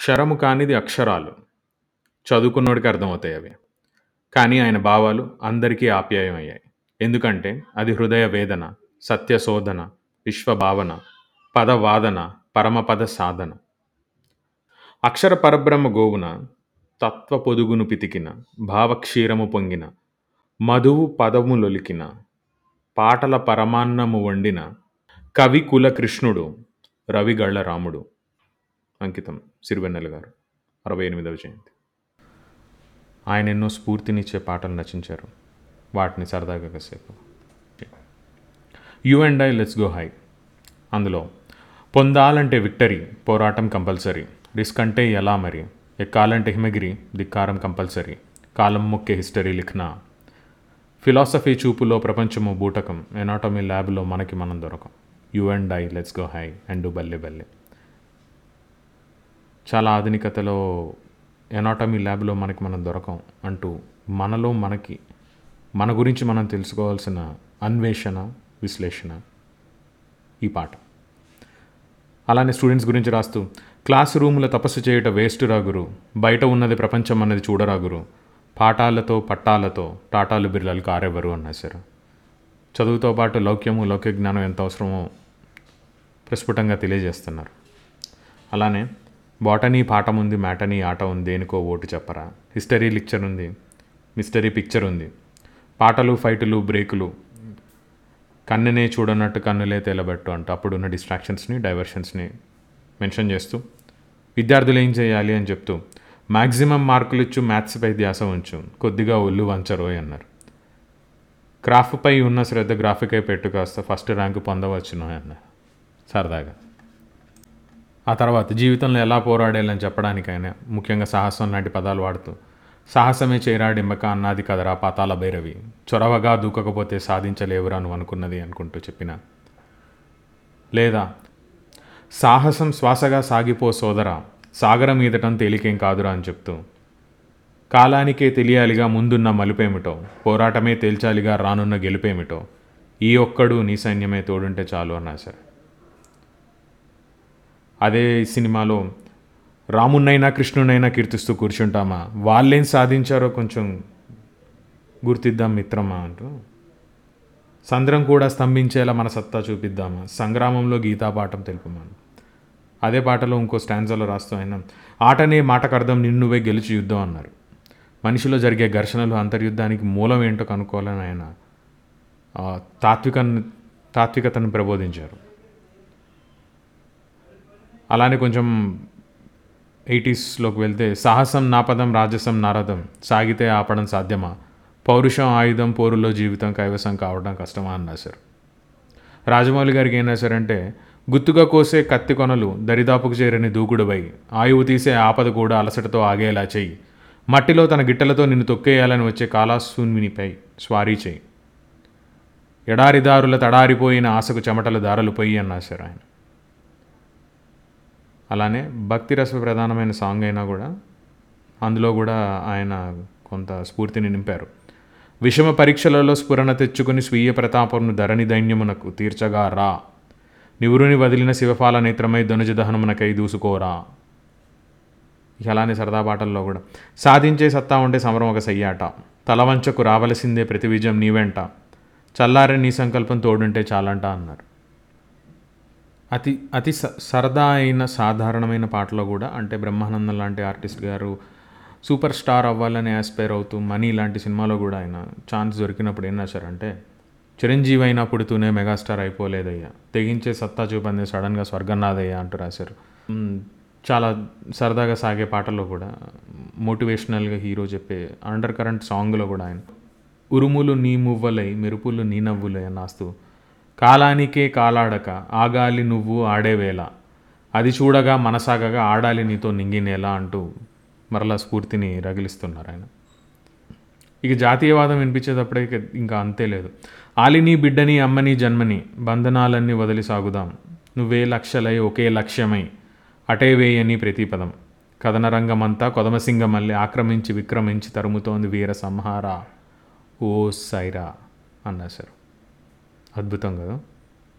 క్షరము కానిది అక్షరాలు. చదువుకున్నోడికి అర్థమవుతాయి అవి. కానీ ఆయన భావాలు అందరికీ ఆప్యాయమయ్యాయి. ఎందుకంటే అది హృదయ వేదన సత్యశోధన విశ్వభావన పదవాదన పరమపద సాధన. అక్షర పరబ్రహ్మ గోవున తత్వ పొదుగును పితికిన భావక్షీరము పొంగిన మధువు పదములొలికిన పాటల పరమాన్నము వండిన కవి కుల కృష్ణుడు రవిగళ్ళ రాముడు. అంకితం. సిరివెన్నెల గారు. అరవై ఎనిమిదవ జయంతి. ఆయన ఎన్నో స్ఫూర్తినిచ్చే పాటలు రచించారు వాటిని సరదాగా కాసేపు. You and I let's go high. అందులో పొందాలంటే విక్టరీ పోరాటం కంపల్సరీ. రిస్క్ అంటే ఎలా మరి? ఎక్కాలంటే హిమగిరి ధిక్కారం కంపల్సరీ. కాలం మొక్కే హిస్టరీ లిఖనా. ఫిలాసఫీ చూపులో ప్రపంచము బూటకం. ఎనాటమీ ల్యాబ్లో మనకి మనం దొరకం. You and I let's go high. And do బల్లె బల్లె. చాలా ఆధునికతలో ఎనాటమీ ల్యాబ్లో మనకి మనం దొరకం అంటూ మనలో మనకి మన గురించి మనం తెలుసుకోవాల్సిన అన్వేషణ విశ్లేషణ ఈ పాట అలానే స్టూడెంట్స్ గురించి రాస్తూ క్లాస్ రూముల తపస్సు చేయట వేస్ట్ రాగురు బయట ఉన్నది ప్రపంచం అన్నది చూడరాగురు పాఠాలతో పట్టాలతో టాటాలు బిర్లాలు కారెవరు అన్నారు సార్ చదువుతో పాటు లౌక్యము లౌక్య జ్ఞానం ఎంత అవసరమో ప్రస్ఫుటంగా తెలియజేస్తున్నారు. అలానే బాటనీ పాఠం ఉంది మ్యాటనీ ఆట ఉంది దేనికో ఓటు చెప్పరా. హిస్టరీ లిక్చర్ ఉంది మిస్టరీ పిక్చర్ ఉంది. పాటలు ఫైటులు బ్రేకులు కన్నునే చూడనట్టు కన్నులే తెలబెట్టు అంటూ. అప్పుడున్న డిస్ట్రాక్షన్స్ని డైవర్షన్స్ని మెన్షన్ చేస్తూ విద్యార్థులు ఏం చేయాలి అని చెప్తూ మ్యాక్సిమం మార్కులు ఇచ్చు మ్యాథ్స్పై ధ్యాస ఉంచు కొద్దిగా ఒళ్ళు వంచరోయ్ అన్నారు. క్రాఫ్ట్పై ఉన్న శ్రద్ధ గ్రాఫికై పెట్టు కాస్త ఫస్ట్ ర్యాంకు పొందవచ్చును అన్నారు. సరదాగా. ఆ తర్వాత జీవితంలో ఎలా పోరాడాలని చెప్పడానికైనా ముఖ్యంగా సాహసం లాంటి పదాలు వాడుతూ సాహసమే చేరాడింబక అన్నది కదరా పాతాల భైరవి చొరవగా దూకకపోతే సాధించలేవురా నువ్వు అనుకున్నది అనుకుంటూ చెప్పిన. లేదా సాహసం శ్వాసగా సాగిపో సోదరా సాగరం ఈదటం తేలికేం కాదురా అని చెప్తూ కాలానికే తెలియాలిగా ముందున్న మలుపేమిటో పోరాటమే తేల్చాలిగా రానున్న గెలుపేమిటో ఈ ఒక్కడు నీ సైన్యమే తోడుంటే చాలు అన్నా సరే. అదే సినిమాలో రామున్నైనా కృష్ణునైనా కీర్తిస్తూ కూర్చుంటామా? వాళ్ళేం సాధించారో కొంచెం గుర్తిద్దాం మిత్రమా అంటూ. సంద్రం కూడా స్తంభించేలా మన సత్తా చూపిద్దామా? సంగ్రామంలో గీతాపాఠం తెలుపుమాను అదే పాటలో ఇంకో స్టాన్జాలో రాస్తూ ఆయన ఆటనే మాటకు అర్థం నిన్నువే గెలిచి యుద్ధం అన్నారు. మనిషిలో జరిగే ఘర్షణలు అంతర్యుద్ధానికి మూలం ఏంటో కనుక్కోవాలని ఆయన తాత్విక తాత్వికతను ప్రబోధించారు. అలానే కొంచెం ఎయిటీస్లోకి వెళ్తే సాహసం నాపదం రాజసం నారదం సాగితే ఆపడం సాధ్యమా? పౌరుషం ఆయుధం పోరులో జీవితం కైవసం కావడం కష్టమా? అన్నా సార్. రాజమౌళి గారికి ఏం రాశారంటే గుత్తుగా కోసే కత్తి కొనలు దరిదాపుకు చేరని దూకుడుపై ఆయువు తీసే ఆపద కూడా అలసటతో ఆగేలా చేయి మట్టిలో తన గిట్టలతో నిన్ను తొక్కేయాలని వచ్చే కాలాసూన్మినిపై స్వారీ చేయి ఎడారిదారుల తడారిపోయిన ఆశకు చెమటల దారలు పొయ్యి అన్నా సార్ ఆయన. అలానే భక్తి రస ప్రధానమైన సాంగ్ అయినా కూడా అందులో కూడా ఆయన కొంత స్ఫూర్తిని నింపారు. విషమ పరీక్షలలో స్ఫురణ తెచ్చుకుని స్వీయ ప్రతాపమును ధరణి దైన్యమునకు తీర్చగా రా. నివురుని వదిలిన శివపాల నేత్రమై ధనుజ దహనమునకై దూసుకోరా అలానే సరదా పాటల్లో కూడా సాధించే సత్తా ఉంటే సమరం ఒక సయ్యాట. తలవంచకు రావలసిందే ప్రతి విజయం నీ వెంట. చల్లారే నీ సంకల్పం తోడుంటే చాలంట అన్నారు. అతి అతి స- సరదా అయిన సాధారణమైన పాటలో కూడా అంటే బ్రహ్మానందం లాంటి ఆర్టిస్ట్ గారు సూపర్ స్టార్ అవ్వాలని ఆస్పైర్ అవుతూ మనీ లాంటి సినిమాలో కూడా ఆయన ఛాన్స్ దొరికినప్పుడు ఏం రాశారంటే చిరంజీవి అయినా పుడుతూనే మెగాస్టార్ అయిపోలేదయ్యా తెగించే సత్తా చూపంది సడన్గా స్వర్గం నాదయ్యా అంటూ రాశారు. చాలా సరదాగా సాగే పాటల్లో కూడా మోటివేషనల్గా హీరో చెప్పే అండర్ కరెంట్ సాంగ్లో కూడా ఆయన ఉరుములు నీ మువ్వలై మెరుపులు నీ నవ్వులై అని రాస్తూ కాలానికే కాలాడక ఆగాలి నువ్వు ఆడేవేళ అది చూడగా మనసాగగా ఆడాలి నీతో నింగినేలా అంటూ మరలా స్ఫూర్తిని రగిలిస్తున్నారు ఆయన. ఇక జాతీయవాదం వినిపించేటప్పుడే ఇంకా అంతే లేదు. ఆలిని బిడ్డని అమ్మని జన్మని బంధనాలన్నీ వదిలి సాగుదాం. నువ్వే లక్షలై ఒకే లక్ష్యమై అటే వేయని ప్రతిపదం. కథనరంగమంతా కొదమసింగమల్లి ఆక్రమించి విక్రమించి తరుముతోంది వీర సంహార. ఓ సైరా అన్నారు సార్ అద్భుతం కదా